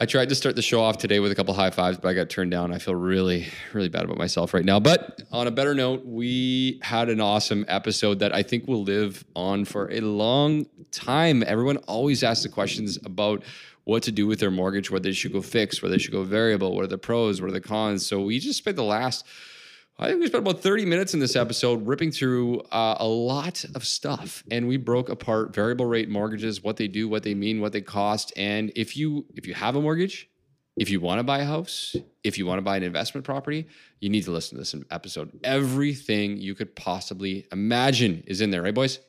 I tried to start the show off today with a couple high fives, but I got turned down. I feel really, really bad about myself right now. But on a better note, we had an awesome episode that I think will live on for a long time. Everyone always asks the questions about what to do with their mortgage, whether they should go fixed, whether they should go variable, what are the pros, what are the cons. So we just spent the last I think we spent about 30 minutes in this episode ripping through uh, a lot of stuff and we broke apart variable rate mortgages, what they do, what they mean, what they cost. And if you if you have a mortgage, if you want to buy a house, if you want to buy an investment property, you need to listen to this episode. Everything you could possibly imagine is in there, right, boys?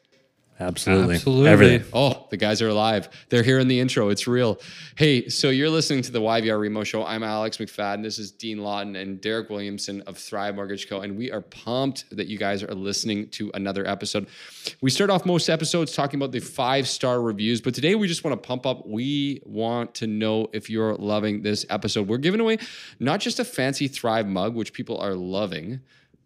Absolutely. Absolutely. Everything. Oh, the guys are alive. They're here in the intro. It's real. Hey, so you're listening to the YVR Remo Show. I'm Alex McFadden. This is Dean Lawton and Derek Williamson of Thrive Mortgage Co. And we are pumped that you guys are listening to another episode. We start off most episodes talking about the five star reviews, but today we just want to pump up. We want to know if you're loving this episode. We're giving away not just a fancy Thrive mug, which people are loving,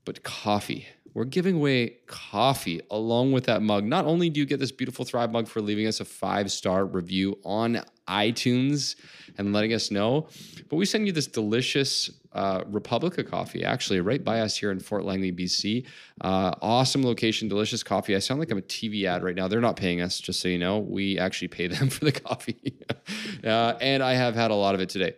but coffee we're giving away coffee along with that mug. Not only do you get this beautiful Thrive mug for leaving us a five star review on iTunes and letting us know, but we send you this delicious uh, Republica coffee, actually, right by us here in Fort Langley, BC. Uh, awesome location, delicious coffee. I sound like I'm a TV ad right now. They're not paying us, just so you know. We actually pay them for the coffee. uh, and I have had a lot of it today.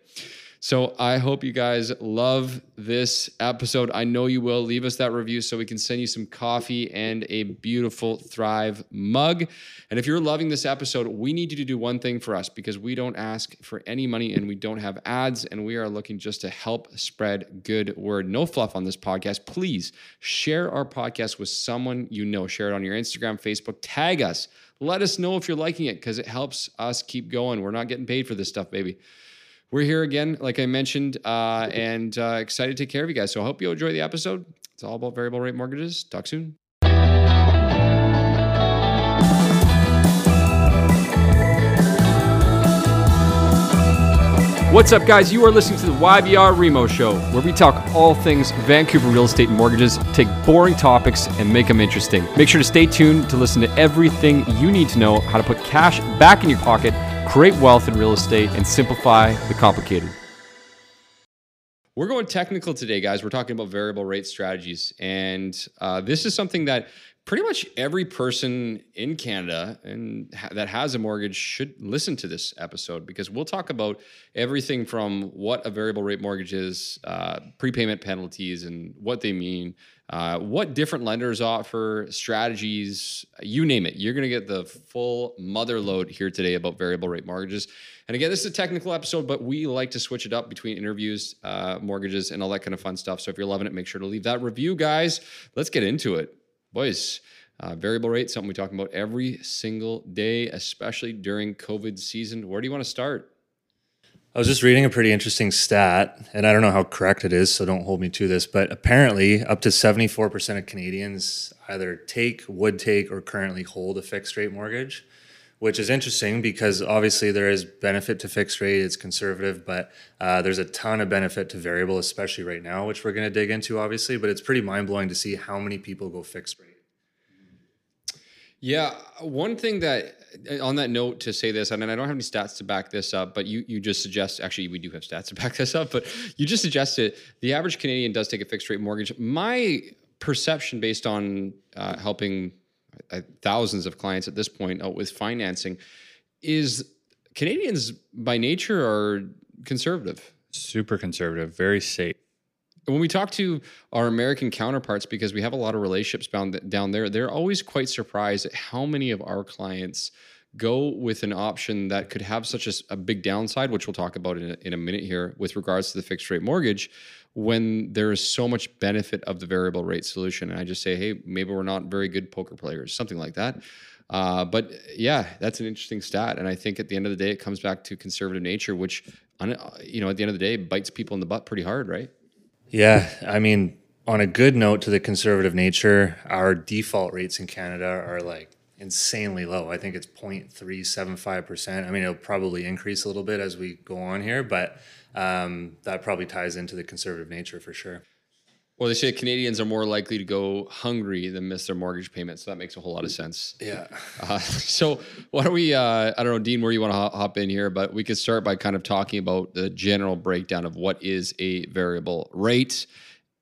So I hope you guys love this episode. I know you will. Leave us that review so we can send you some coffee and a beautiful Thrive mug. And if you're loving this episode, we need you to do one thing for us because we don't ask for any money and we don't have ads and we are looking just to help spread good word. No fluff on this podcast. Please share our podcast with someone you know. Share it on your Instagram, Facebook, tag us. Let us know if you're liking it because it helps us keep going. We're not getting paid for this stuff, baby we're here again, like I mentioned, uh, and uh, excited to take care of you guys. So I hope you enjoy the episode. It's all about variable rate mortgages. Talk soon. What's up, guys? You are listening to the YVR Remo Show, where we talk all things Vancouver real estate and mortgages, take boring topics, and make them interesting. Make sure to stay tuned to listen to everything you need to know how to put cash back in your pocket create wealth in real estate, and simplify the complicated. We're going technical today, guys. We're talking about variable rate strategies. And uh, this is something that pretty much every person in Canada and ha- that has a mortgage should listen to this episode because we'll talk about everything from what a variable rate mortgage is, uh, prepayment penalties, and what they mean, uh, what different lenders offer, strategies, you name it. You're going to get the full mother load here today about variable rate mortgages. And again, this is a technical episode, but we like to switch it up between interviews, uh, mortgages, and all that kind of fun stuff. So if you're loving it, make sure to leave that review, guys. Let's get into it. Boys, uh, variable rate, something we talk about every single day, especially during COVID season. Where do you want to start? I was just reading a pretty interesting stat, and I don't know how correct it is, so don't hold me to this, but apparently up to 74% of Canadians either take, would take, or currently hold a fixed rate mortgage, which is interesting because obviously there is benefit to fixed rate, it's conservative, but uh, there's a ton of benefit to variable, especially right now, which we're going to dig into, obviously, but it's pretty mind blowing to see how many people go fixed rate. Yeah, one thing that on that note to say this, I mean, I don't have any stats to back this up, but you you just suggest actually we do have stats to back this up, but you just suggested the average Canadian does take a fixed rate mortgage. My perception, based on uh, helping thousands of clients at this point out with financing, is Canadians by nature are conservative. Super conservative, very safe when we talk to our American counterparts, because we have a lot of relationships bound down there, they're always quite surprised at how many of our clients go with an option that could have such a, a big downside, which we'll talk about in a, in a minute here with regards to the fixed rate mortgage, when there is so much benefit of the variable rate solution. And I just say, hey, maybe we're not very good poker players, something like that. Uh, but yeah, that's an interesting stat, and I think at the end of the day, it comes back to conservative nature, which, you know, at the end of the day, bites people in the butt pretty hard, right? Yeah, I mean, on a good note to the conservative nature, our default rates in Canada are like insanely low. I think it's 0.375%. I mean, it'll probably increase a little bit as we go on here, but um, that probably ties into the conservative nature for sure. Well, they say Canadians are more likely to go hungry than miss their mortgage payment, so that makes a whole lot of sense. Yeah. Uh, so why don't we? Uh, I don't know, Dean, where you want to hop in here, but we could start by kind of talking about the general breakdown of what is a variable rate,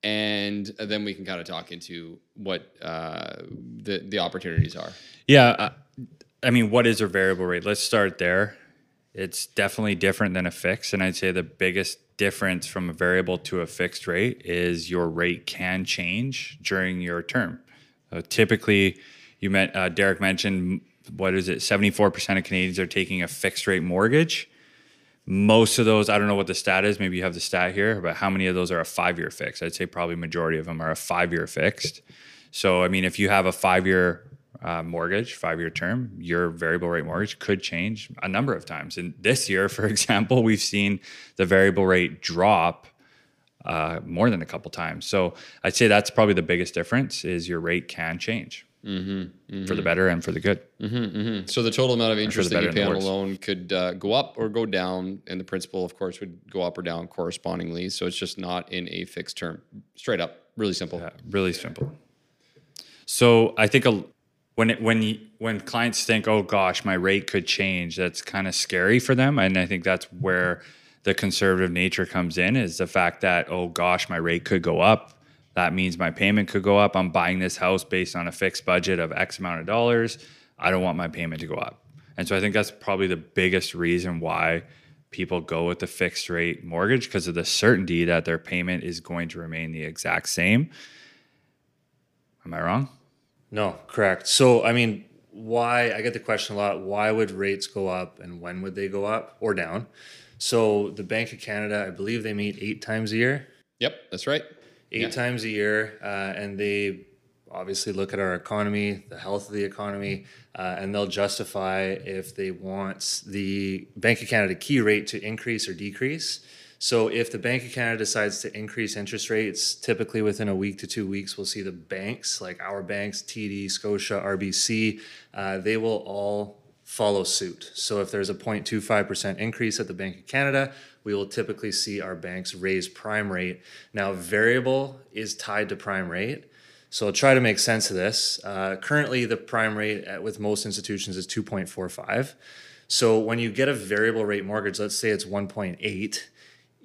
and then we can kind of talk into what uh, the the opportunities are. Yeah. Uh, I mean, what is a variable rate? Let's start there. It's definitely different than a fix. And I'd say the biggest difference from a variable to a fixed rate is your rate can change during your term. Uh, typically, you met uh, Derek mentioned what is it? Seventy four percent of Canadians are taking a fixed rate mortgage. Most of those, I don't know what the stat is. Maybe you have the stat here, but how many of those are a five year fix? I'd say probably majority of them are a five year fixed. So, I mean, if you have a five year uh, mortgage, five year term, your variable rate mortgage could change a number of times. And this year, for example, we've seen the variable rate drop uh, more than a couple times. So I'd say that's probably the biggest difference is your rate can change Mm-hmm, mm-hmm. for the better and for the good. Mm-hmm, mm-hmm. So the total amount of interest that you pay on a loan could uh, go up or go down, and the principal, of course, would go up or down correspondingly. So it's just not in a fixed term. Straight up, really simple. Yeah, really simple. So I think a, when it, when you, when clients think, "Oh gosh, my rate could change," that's kind of scary for them, and I think that's where the conservative nature comes in is the fact that, "Oh gosh, my rate could go up." That means my payment could go up. I'm buying this house based on a fixed budget of X amount of dollars. I don't want my payment to go up. And so I think that's probably the biggest reason why people go with the fixed rate mortgage because of the certainty that their payment is going to remain the exact same. Am I wrong? No, correct. So, I mean, why? I get the question a lot. Why would rates go up, and when would they go up or down? So, the Bank of Canada, I believe they meet eight times a year. Yep, that's right. eight Yeah. times a year, uh, and they obviously look at our economy, the health of the economy, uh, and they'll justify if they want the Bank of Canada key rate to increase or decrease. So if the Bank of Canada decides to increase interest rates, typically within a week to two weeks, we'll see the banks like our banks, TD, Scotia, RBC, uh, they will all follow suit. So if there's a 0.25% increase at the Bank of Canada, we will typically see our banks raise prime rate. Now, variable is tied to prime rate. So I'll try to make sense of this. Uh, currently, the prime rate at, with most institutions is 2.45. So when you get a variable rate mortgage, let's say it's 1.8,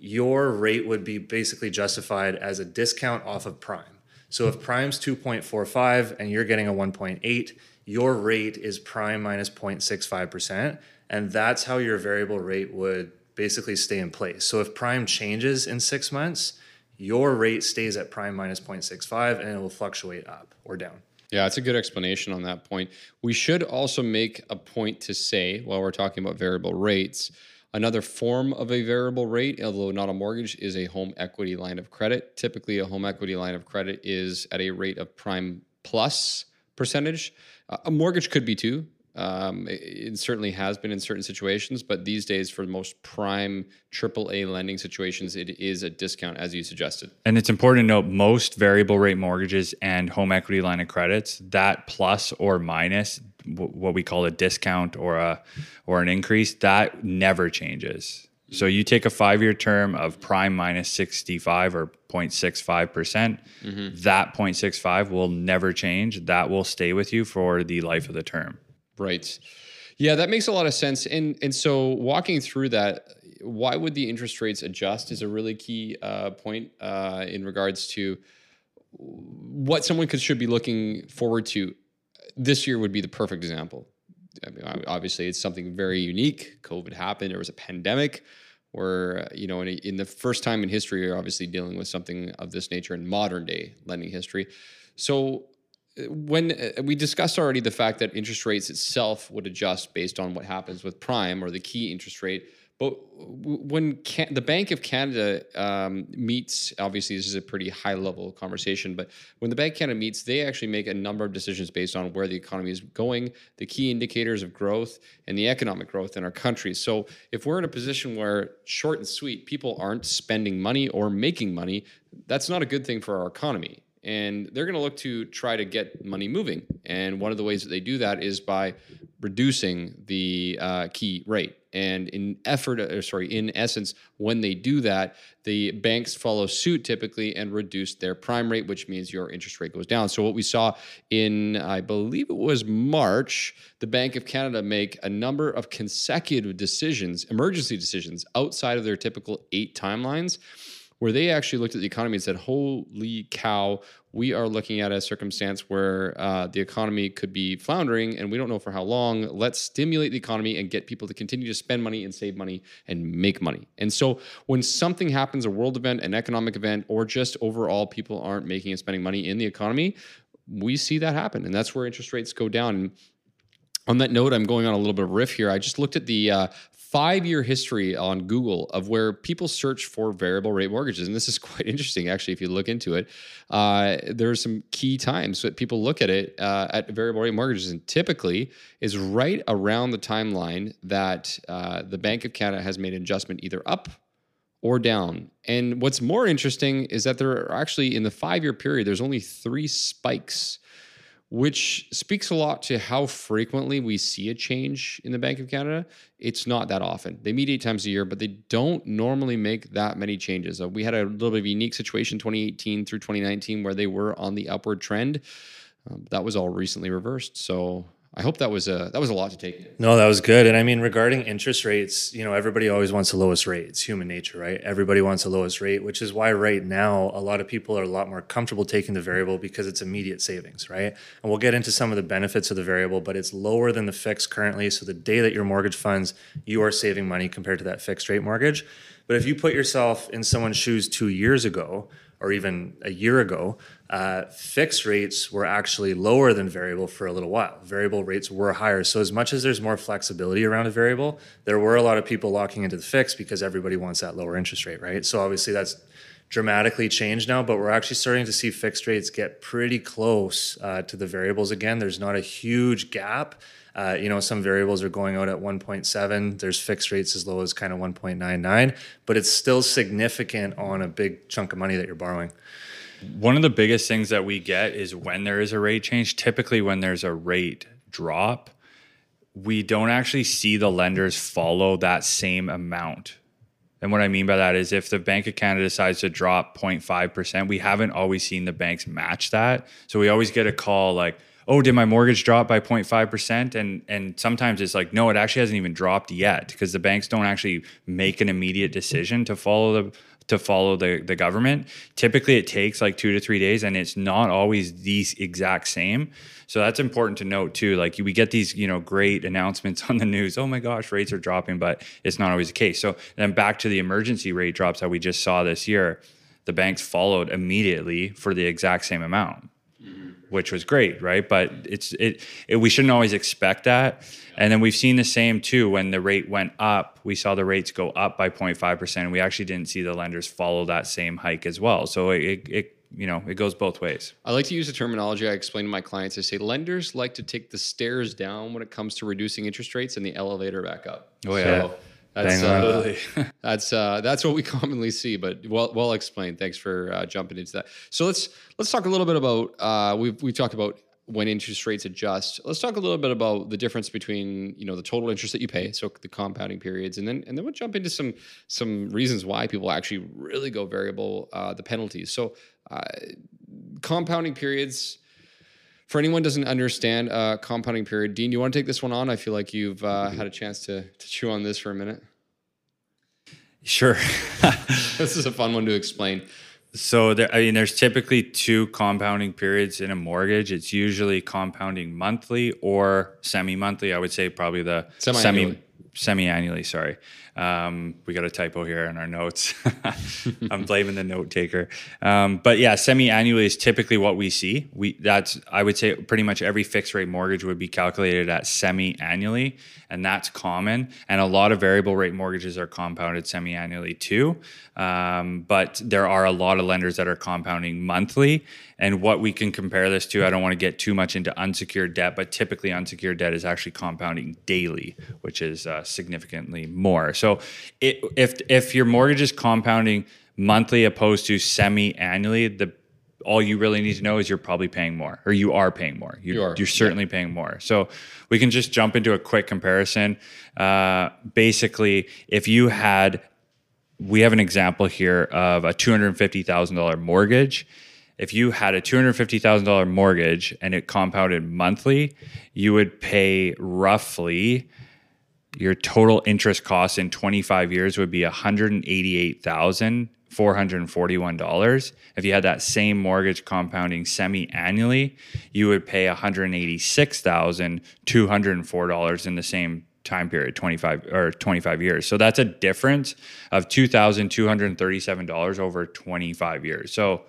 your rate would be basically justified as a discount off of prime. So if prime's 2.45 and you're getting a 1.8, your rate is prime minus 0.65%. And that's how your variable rate would basically stay in place. So if prime changes in six months, your rate stays at prime minus 0.65 and it will fluctuate up or down. Yeah, it's a good explanation on that point. We should also make a point to say while we're talking about variable rates, another form of a variable rate, although not a mortgage, is a home equity line of credit. Typically, a home equity line of credit is at a rate of prime plus percentage. Uh, a mortgage could be too. Um, it, it certainly has been in certain situations, but these days, for most prime AAA lending situations, it is a discount, as you suggested. And it's important to note most variable rate mortgages and home equity line of credits, that plus or minus w- what we call a discount or a or an increase, that never changes. So you take a 5-year term of prime minus 65 or 0.65%, percent that 0.65 will never change. That will stay with you for the life of the term. Right. Yeah, that makes a lot of sense. And and so walking through that, why would the interest rates adjust is a really key uh, point uh, in regards to what someone could should be looking forward to. This year would be the perfect example. I mean, obviously, it's something very unique. COVID happened. There was a pandemic. Where you know, in, a, in the first time in history, you're obviously dealing with something of this nature in modern day lending history. So when uh, we discussed already the fact that interest rates itself would adjust based on what happens with prime or the key interest rate but when can, the bank of canada um, meets obviously this is a pretty high level conversation but when the bank of canada meets they actually make a number of decisions based on where the economy is going the key indicators of growth and the economic growth in our country. So if we're in a position where short and sweet people aren't spending money or making money that's not a good thing for our economy and they're going to look to try to get money moving. And one of the ways that they do that is by reducing the uh, key rate. And in effort, or sorry, in essence, when they do that, the banks follow suit typically and reduce their prime rate, which means your interest rate goes down. So what we saw in, I believe it was March, the Bank of Canada make a number of consecutive decisions, emergency decisions outside of their typical eight timelines where they actually looked at the economy and said, "Holy cow, we are looking at a circumstance where uh, the economy could be floundering, and we don't know for how long. Let's stimulate the economy and get people to continue to spend money and save money and make money." And so, when something happens, a world event, an economic event, or just overall people aren't making and spending money in the economy, we see that happen, and that's where interest rates go down And on that note, I'm going on a little bit of riff here. I just looked at the uh, five year history on Google of where people search for variable rate mortgages. And this is quite interesting, actually, if you look into it. Uh, there are some key times that people look at it uh, at variable rate mortgages, and typically is right around the timeline that uh, the Bank of Canada has made an adjustment either up or down. And what's more interesting is that there are actually, in the five year period, there's only three spikes which speaks a lot to how frequently we see a change in the Bank of Canada. It's not that often. They meet eight times a year, but they don't normally make that many changes. Uh, we had a little bit of a unique situation 2018 through 2019 where they were on the upward trend. Um, that was all recently reversed. So I hope that was a that was a lot to take. No, that was good. And I mean, regarding interest rates, you know, everybody always wants the lowest rate. It's human nature, right? Everybody wants the lowest rate, which is why right now a lot of people are a lot more comfortable taking the variable because it's immediate savings, right? And we'll get into some of the benefits of the variable, but it's lower than the fixed currently. So the day that your mortgage funds, you are saving money compared to that fixed rate mortgage. But if you put yourself in someone's shoes two years ago, or even a year ago, uh, fixed rates were actually lower than variable for a little while. Variable rates were higher. So, as much as there's more flexibility around a variable, there were a lot of people locking into the fixed because everybody wants that lower interest rate, right? So, obviously, that's dramatically changed now, but we're actually starting to see fixed rates get pretty close uh, to the variables again. There's not a huge gap. Uh, you know, some variables are going out at 1.7. There's fixed rates as low as kind of 1.99, but it's still significant on a big chunk of money that you're borrowing. One of the biggest things that we get is when there is a rate change, typically when there's a rate drop, we don't actually see the lenders follow that same amount. And what I mean by that is if the Bank of Canada decides to drop 0.5%, we haven't always seen the banks match that. So we always get a call like, oh, did my mortgage drop by 0.5%? And and sometimes it's like, no, it actually hasn't even dropped yet because the banks don't actually make an immediate decision to follow the to follow the, the government. Typically, it takes like two to three days, and it's not always the exact same. So that's important to note too. Like we get these, you know, great announcements on the news. Oh my gosh, rates are dropping, but it's not always the case. So then back to the emergency rate drops that we just saw this year, the banks followed immediately for the exact same amount mm-hmm. Which was great, right? But it's it, it, we shouldn't always expect that. And then we've seen the same too when the rate went up. We saw the rates go up by 0.5 percent. We actually didn't see the lenders follow that same hike as well. So it, it you know it goes both ways. I like to use the terminology I explain to my clients. I say lenders like to take the stairs down when it comes to reducing interest rates and the elevator back up. Oh yeah. So, that's uh, that's uh, that's what we commonly see, but well well explained. Thanks for uh, jumping into that. So let's let's talk a little bit about uh, we've we talked about when interest rates adjust. Let's talk a little bit about the difference between you know the total interest that you pay, so the compounding periods, and then and then we'll jump into some some reasons why people actually really go variable, uh, the penalties. So uh, compounding periods for anyone doesn't understand uh, compounding period, Dean, you want to take this one on? I feel like you've uh, had a chance to, to chew on this for a minute. Sure. this is a fun one to explain. So there, I mean, there's typically two compounding periods in a mortgage. It's usually compounding monthly or semi-monthly. I would say probably the semi semi-annually. Sorry, um, we got a typo here in our notes. I'm blaming the note taker. Um, but yeah, semi-annually is typically what we see. We that's I would say pretty much every fixed rate mortgage would be calculated at semi-annually, and that's common. And a lot of variable rate mortgages are compounded semi-annually too. Um, but there are a lot of lenders that are compounding monthly. And what we can compare this to, I don't want to get too much into unsecured debt, but typically unsecured debt is actually compounding daily, which is uh, significantly more. So so if if your mortgage is compounding monthly opposed to semi-annually, the all you really need to know is you're probably paying more or you are paying more. You're, You are, you're certainly paying more. So we can just jump into a quick comparison. Uh, basically, if you had, we have an example here of a $250,000 mortgage. If you had a $250,000 mortgage and it compounded monthly, you would pay roughly your total interest cost in 25 years would be $188,441. If you had that same mortgage compounding semi annually, you would pay $186,204 in the same time period 25 or 25 years so that's a difference of $2237 over 25 years so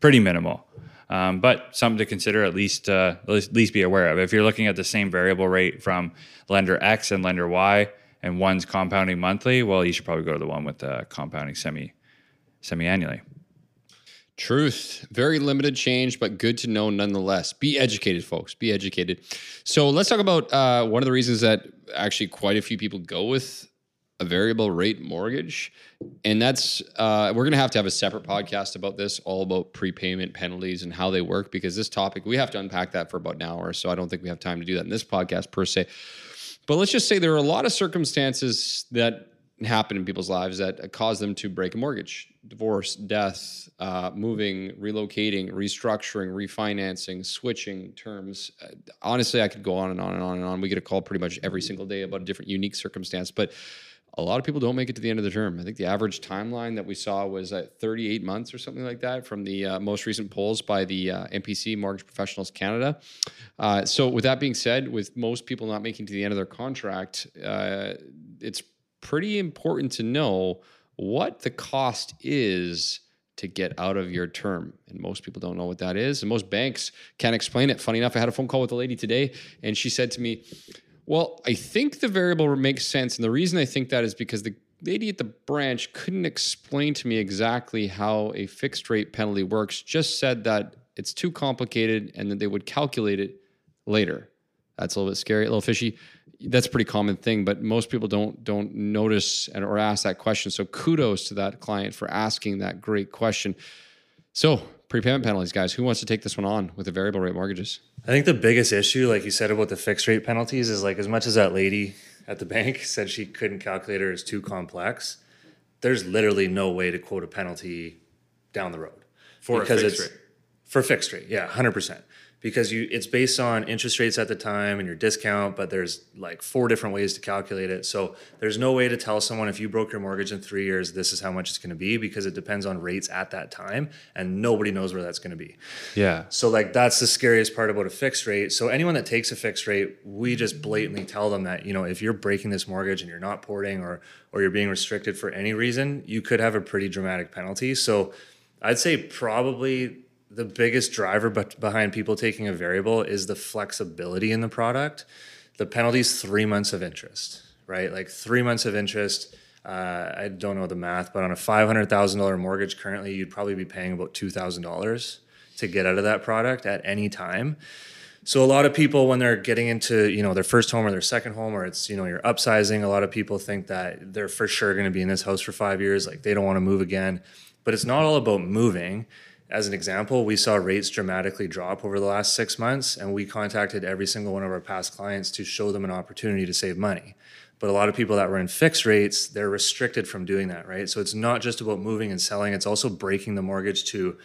pretty minimal um, but something to consider at least uh, at least be aware of if you're looking at the same variable rate from lender x and lender y and one's compounding monthly well you should probably go to the one with the compounding semi semi annually Truth. Very limited change, but good to know nonetheless. Be educated, folks. Be educated. So let's talk about uh, one of the reasons that actually quite a few people go with a variable rate mortgage. And that's, uh, we're going to have to have a separate podcast about this, all about prepayment penalties and how they work, because this topic, we have to unpack that for about an hour. So I don't think we have time to do that in this podcast per se. But let's just say there are a lot of circumstances that happen in people's lives that cause them to break a mortgage divorce, death, uh, moving, relocating, restructuring, refinancing, switching terms. Honestly, I could go on and on and on and on. We get a call pretty much every single day about a different unique circumstance, but a lot of people don't make it to the end of the term. I think the average timeline that we saw was at 38 months or something like that from the uh, most recent polls by the uh, MPC Mortgage Professionals Canada. Uh, so, with that being said, with most people not making to the end of their contract, uh, it's pretty important to know what the cost is to get out of your term. And most people don't know what that is. And most banks can't explain it. Funny enough, I had a phone call with a lady today, and she said to me, Well, I think the variable makes sense. And the reason I think that is because the lady at the branch couldn't explain to me exactly how a fixed rate penalty works, just said that it's too complicated and that they would calculate it later. That's a little bit scary, a little fishy that's a pretty common thing, but most people don't don't notice and or ask that question. So kudos to that client for asking that great question. So prepayment penalties, guys. Who wants to take this one on with the variable rate mortgages? I think the biggest issue, like you said about the fixed rate penalties, is like as much as that lady at the bank said she couldn't calculate it as too complex, there's literally no way to quote a penalty down the road for because a fixed it's rate. for fixed rate. Yeah, hundred percent because you it's based on interest rates at the time and your discount but there's like four different ways to calculate it. So there's no way to tell someone if you broke your mortgage in three years this is how much it's going to be because it depends on rates at that time and nobody knows where that's going to be. Yeah. so like that's the scariest part about a fixed rate. So anyone that takes a fixed rate we just blatantly tell them that you know if you're breaking this mortgage and you're not porting or or you're being restricted for any reason you could have a pretty dramatic penalty. So i'd say probably the biggest driver behind people taking a variable is the flexibility in the product. The penalty is three months of interest, right? Like three months of interest. Uh, I don't know the math, but on a five hundred thousand dollar mortgage currently, you'd probably be paying about two thousand dollars to get out of that product at any time. So a lot of people, when they're getting into you know their first home or their second home, or it's you know you're upsizing, a lot of people think that they're for sure going to be in this house for five years, like they don't want to move again. But it's not all about moving as an example, we saw rates dramatically drop over the last six months, and we contacted every single one of our past clients to show them an opportunity to save money. But a lot of people that were in fixed rates, they're restricted from doing that, right? So it's not just about moving and selling, it's also breaking the mortgage to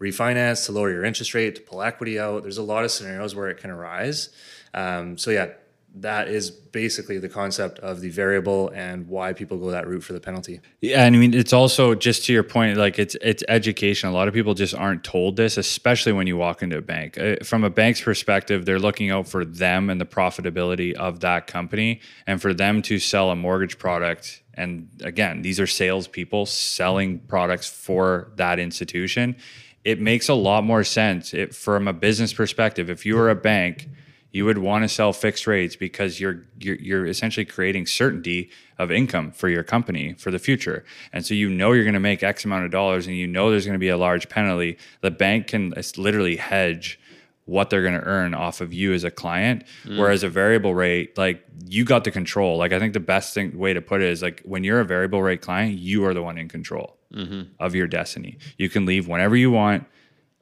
refinance, to lower your interest rate, to pull equity out. There's a lot of scenarios where it can arise. Um, so, yeah, that is basically the concept of the variable and why people go that route for the penalty. Yeah, and I mean it's also just to your point, like it's it's education. A lot of people just aren't told this, especially when you walk into a bank. Uh, from a bank's perspective, they're looking out for them and the profitability of that company, and for them to sell a mortgage product. And again, these are salespeople selling products for that institution. It makes a lot more sense it, from a business perspective. If you are a bank you would want to sell fixed rates because you're, you're you're essentially creating certainty of income for your company for the future. And so you know you're going to make X amount of dollars and you know there's going to be a large penalty. The bank can literally hedge what they're going to earn off of you as a client mm. whereas a variable rate like you got the control like i think the best thing way to put it is like when you're a variable rate client you are the one in control mm-hmm. of your destiny you can leave whenever you want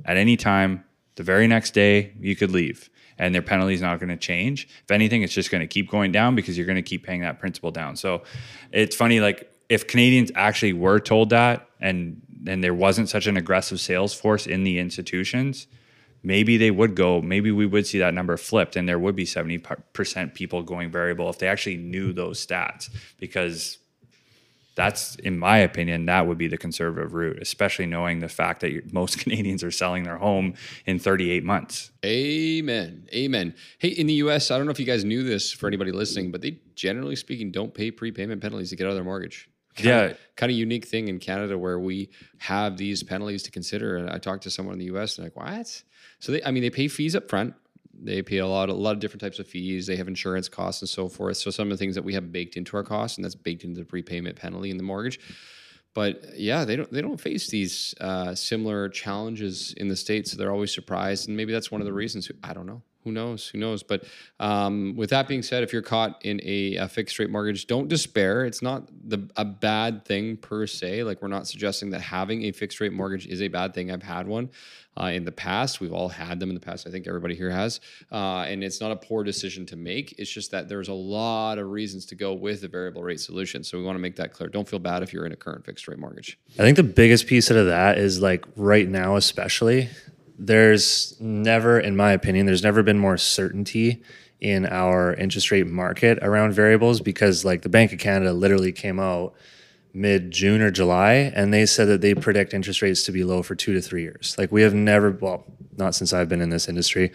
at any time. The very next day, you could leave, and their penalty is not going to change. If anything, it's just going to keep going down because you're going to keep paying that principal down. So it's funny, like if Canadians actually were told that, and and there wasn't such an aggressive sales force in the institutions, maybe they would go. Maybe we would see that number flipped, and there would be seventy percent people going variable if they actually knew those stats because that's in my opinion that would be the conservative route especially knowing the fact that most canadians are selling their home in 38 months. Amen. Amen. Hey in the us i don't know if you guys knew this for anybody listening but they generally speaking don't pay prepayment penalties to get out of their mortgage. Kind yeah. of, kind of unique thing in canada where we have these penalties to consider. And i talked to someone in the us and like what? So they i mean they pay fees up front they pay a lot, a lot of different types of fees. They have insurance costs and so forth. So some of the things that we have baked into our costs, and that's baked into the prepayment penalty in the mortgage. But yeah, they don't they don't face these uh, similar challenges in the states. So they're always surprised, and maybe that's one of the reasons. I don't know. Who knows? Who knows? But um, with that being said, if you're caught in a, a, fixed rate mortgage, don't despair. It's not the, a bad thing per se. Like we're not suggesting that having a fixed rate mortgage is a bad thing. I've had one uh, in the past. We've all had them in the past. I think everybody here has. Uh, and it's not a poor decision to make. It's just that there's a lot of reasons to go with a variable rate solution. So we want to make that clear. Don't feel bad if you're in a current fixed rate mortgage. I think the biggest piece out of that is like right now, especially, there's never, in my opinion, there's never been more certainty in our interest rate market around variables because like the Bank of Canada literally came out mid June or July, and they said that they predict interest rates to be low for two to three years. Like we have never, well, not since I've been in this industry,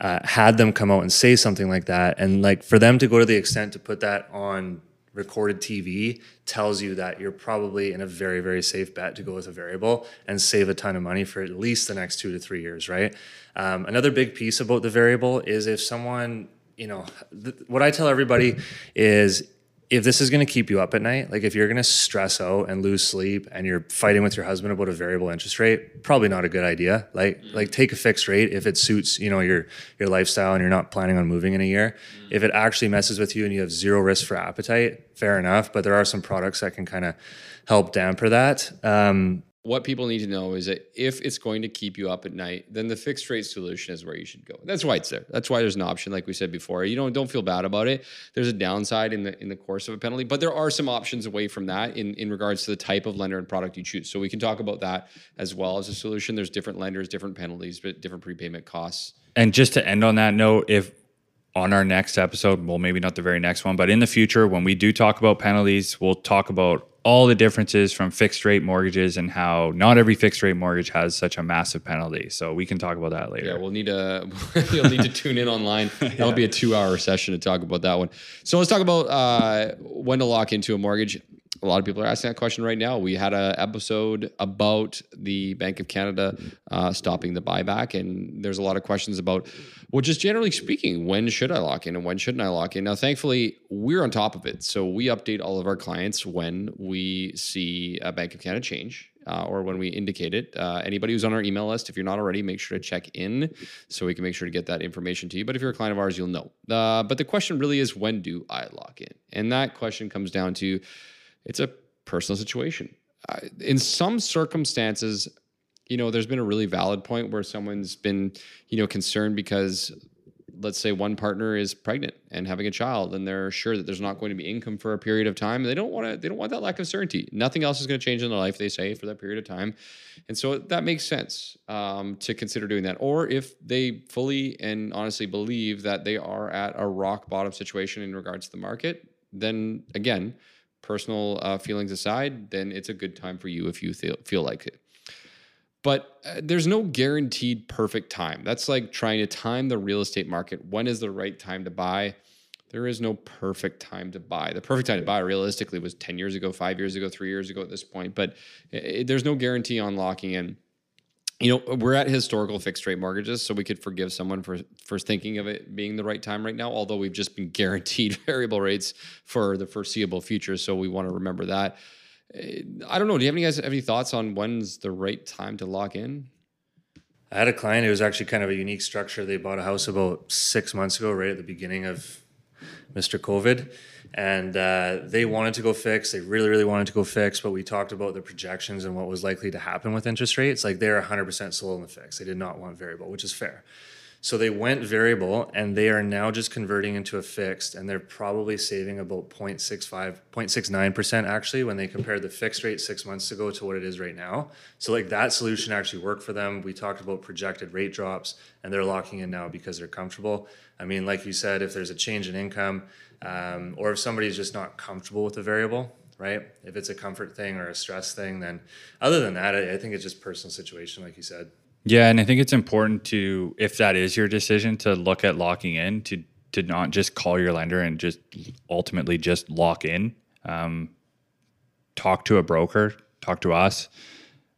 uh, had them come out and say something like that. And like for them to go to the extent to put that on recorded TV tells you that you're probably in a very, very safe bet to go with a variable and save a ton of money for at least the next two to three years, right? Um, another big piece about the variable is if someone you know, th- what I tell everybody is if this is going to keep you up at night, like if you're going to stress out and lose sleep and you're fighting with your husband about a variable interest rate, probably not a good idea. Like mm-hmm. like take a fixed rate if it suits, you know, your your lifestyle and you're not planning on moving in a year. Mm-hmm. If it actually messes with you and you have zero risk for appetite, fair enough, but there are some products that can kind of help damper that. Um, what people need to know is that if it's going to keep you up at night, then the fixed rate solution is where you should go. That's why it's there. That's why there's an option, like we said before. You don't don't feel bad about it. There's a downside in the in the course of a penalty, but there are some options away from that in, in regards to the type of lender and product you choose. So we can talk about that as well as a solution. There's different lenders, different penalties, but different prepayment costs. And just to end on that note, if on our next episode, well, maybe not the very next one, but in the future, when we do talk about penalties, we'll talk about all the differences from fixed rate mortgages and how not every fixed rate mortgage has such a massive penalty. So we can talk about that later. Yeah, we'll need to you'll need to tune in online. That'll be a two hour session to talk about that one. So let's talk about uh, when to lock into a mortgage a lot of people are asking that question right now. We had an episode about the Bank of Canada uh, stopping the buyback, and there's a lot of questions about, well, just generally speaking, when should I lock in and when shouldn't I lock in? Now, thankfully, we're on top of it, so we update all of our clients when we see a Bank of Canada change. Uh, or when we indicate it. Uh, anybody who's on our email list, if you're not already, make sure to check in so we can make sure to get that information to you. But if you're a client of ours, you'll know. Uh, but the question really is, when do I lock in? And that question comes down to it's a personal situation. In some circumstances, you know, there's been a really valid point where someone's been, you know, concerned because let's say one partner is pregnant and having a child and they're sure that there's not going to be income for a period of time. And they don't want to they don't want that lack of certainty. Nothing else is going to change in their life they say for that period of time. And so that makes sense um, to consider doing that. Or if they fully and honestly believe that they are at a rock bottom situation in regards to the market then again personal uh, feelings aside, then it's a good time for you if you feel, feel like it. But uh, there's no guaranteed perfect time. That's like trying to time the real estate market. When is the right time to buy? There is no perfect time to buy. The perfect time to buy realistically was 10 years ago, five years ago, three years ago at this point. But it, there's no guarantee on locking in you know we're at historical fixed rate mortgages so we could forgive someone for for thinking of it being the right time right now although we've just been guaranteed variable rates for the foreseeable future so we want to remember that. Eh, i don't know do you have any guys have any thoughts on when's the right time to lock in? I had a client it was actually kind of a unique structure. They bought a house about six months ago right at the beginning of mr covid and uh, they wanted to go fix. They really, really wanted to go fix, but we talked about the projections and what was likely to happen with interest rates. Like they're 100% sold on the fix. They did not want variable, which is fair. So they went variable and they are now just converting into a fixed and they're probably saving about 0.65, 0.69% actually when they compared the fixed rate six months ago to what it is right now. So like that solution actually worked for them. We talked about projected rate drops and they're locking in now because they're comfortable. I mean, like you said, if there's a change in income um, or if somebody's just not comfortable with the variable, right? If it's a comfort thing or a stress thing, then other than that, I, I think it's just personal situation, like you said. Yeah, and I think it's important to, if that is your decision, to look at locking in to to not just call your lender and just ultimately just lock in. Um, talk to a broker, talk to us.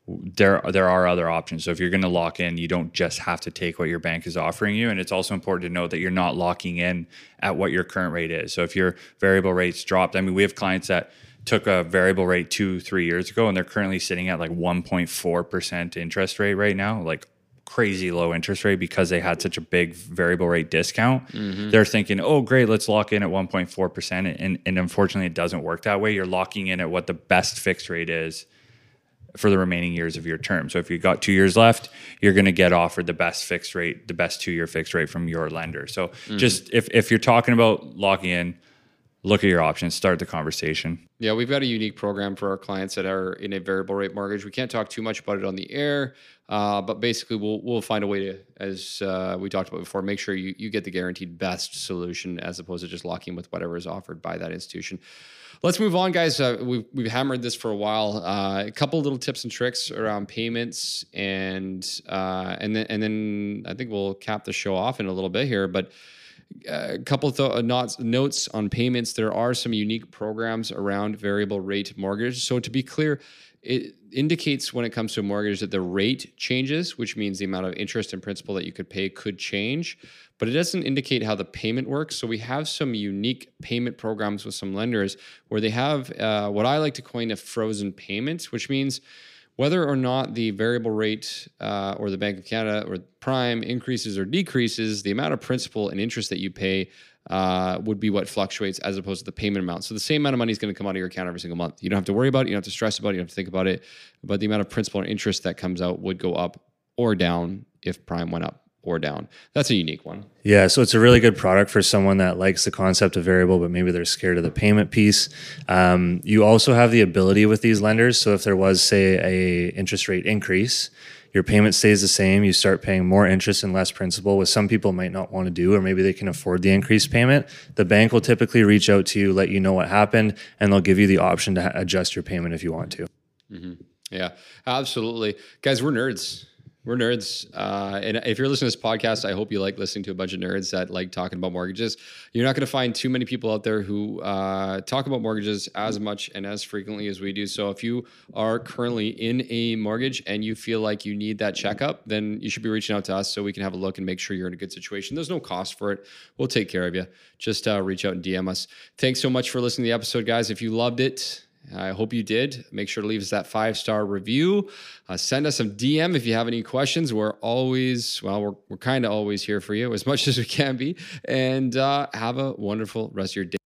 There, there are other options. So if you're going to lock in, you don't just have to take what your bank is offering you. And it's also important to note that you're not locking in at what your current rate is. So if your variable rates dropped, I mean, we have clients that took a variable rate two, three years ago, and they're currently sitting at like 1.4% interest rate right now, like crazy low interest rate because they had such a big variable rate discount. Mm-hmm. They're thinking, oh, great, let's lock in at 1.4%. And, and unfortunately, it doesn't work that way. You're locking in at what the best fixed rate is for the remaining years of your term. So if you've got two years left, you're going to get offered the best fixed rate, the best two year fixed rate from your lender. So mm-hmm. just if, if you're talking about locking in, look at your options, start the conversation. Yeah, we've got a unique program for our clients that are in a variable rate mortgage. We can't talk too much about it on the air, uh, but basically, we'll we'll find a way to, as uh, we talked about before, make sure you you get the guaranteed best solution as opposed to just locking with whatever is offered by that institution. Let's move on, guys. Uh, we've we've hammered this for a while. Uh, a couple little tips and tricks around payments, and uh, and then and then I think we'll cap the show off in a little bit here, but a couple of th- uh, notes, notes on payments. There are some unique programs around variable rate mortgage. So to be clear, it indicates when it comes to a mortgage that the rate changes, which means the amount of interest and principal that you could pay could change, but it doesn't indicate how the payment works. So we have some unique payment programs with some lenders where they have uh, what I like to coin a frozen payment, which means whether or not the variable rate uh, or the Bank of Canada or prime increases or decreases, the amount of principal and interest that you pay uh, would be what fluctuates as opposed to the payment amount. So the same amount of money is going to come out of your account every single month. You don't have to worry about it. You don't have to stress about it. You don't have to think about it. But the amount of principal and interest that comes out would go up or down if prime went up or down. That's a unique one. Yeah, so it's a really good product for someone that likes the concept of variable, but maybe they're scared of the payment piece. Um, you also have the ability with these lenders. So if there was, say, a interest rate increase, your payment stays the same. You start paying more interest and less principal, which some people might not want to do, or maybe they can afford the increased payment. The bank will typically reach out to you, let you know what happened, and they'll give you the option to adjust your payment if you want to. Mm-hmm. Yeah, absolutely. Guys, we're nerds. We're nerds. Uh, and if you're listening to this podcast, I hope you like listening to a bunch of nerds that like talking about mortgages. You're not going to find too many people out there who uh, talk about mortgages as much and as frequently as we do. So if you are currently in a mortgage and you feel like you need that checkup, then you should be reaching out to us so we can have a look and make sure you're in a good situation. There's no cost for it. We'll take care of you. Just uh, reach out and DM us. Thanks so much for listening to the episode, guys. If you loved it, I hope you did. Make sure to leave us that five star review. Uh, send us some DM if you have any questions. We're always, well, we're, we're kind of always here for you as much as we can be. And uh, have a wonderful rest of your day.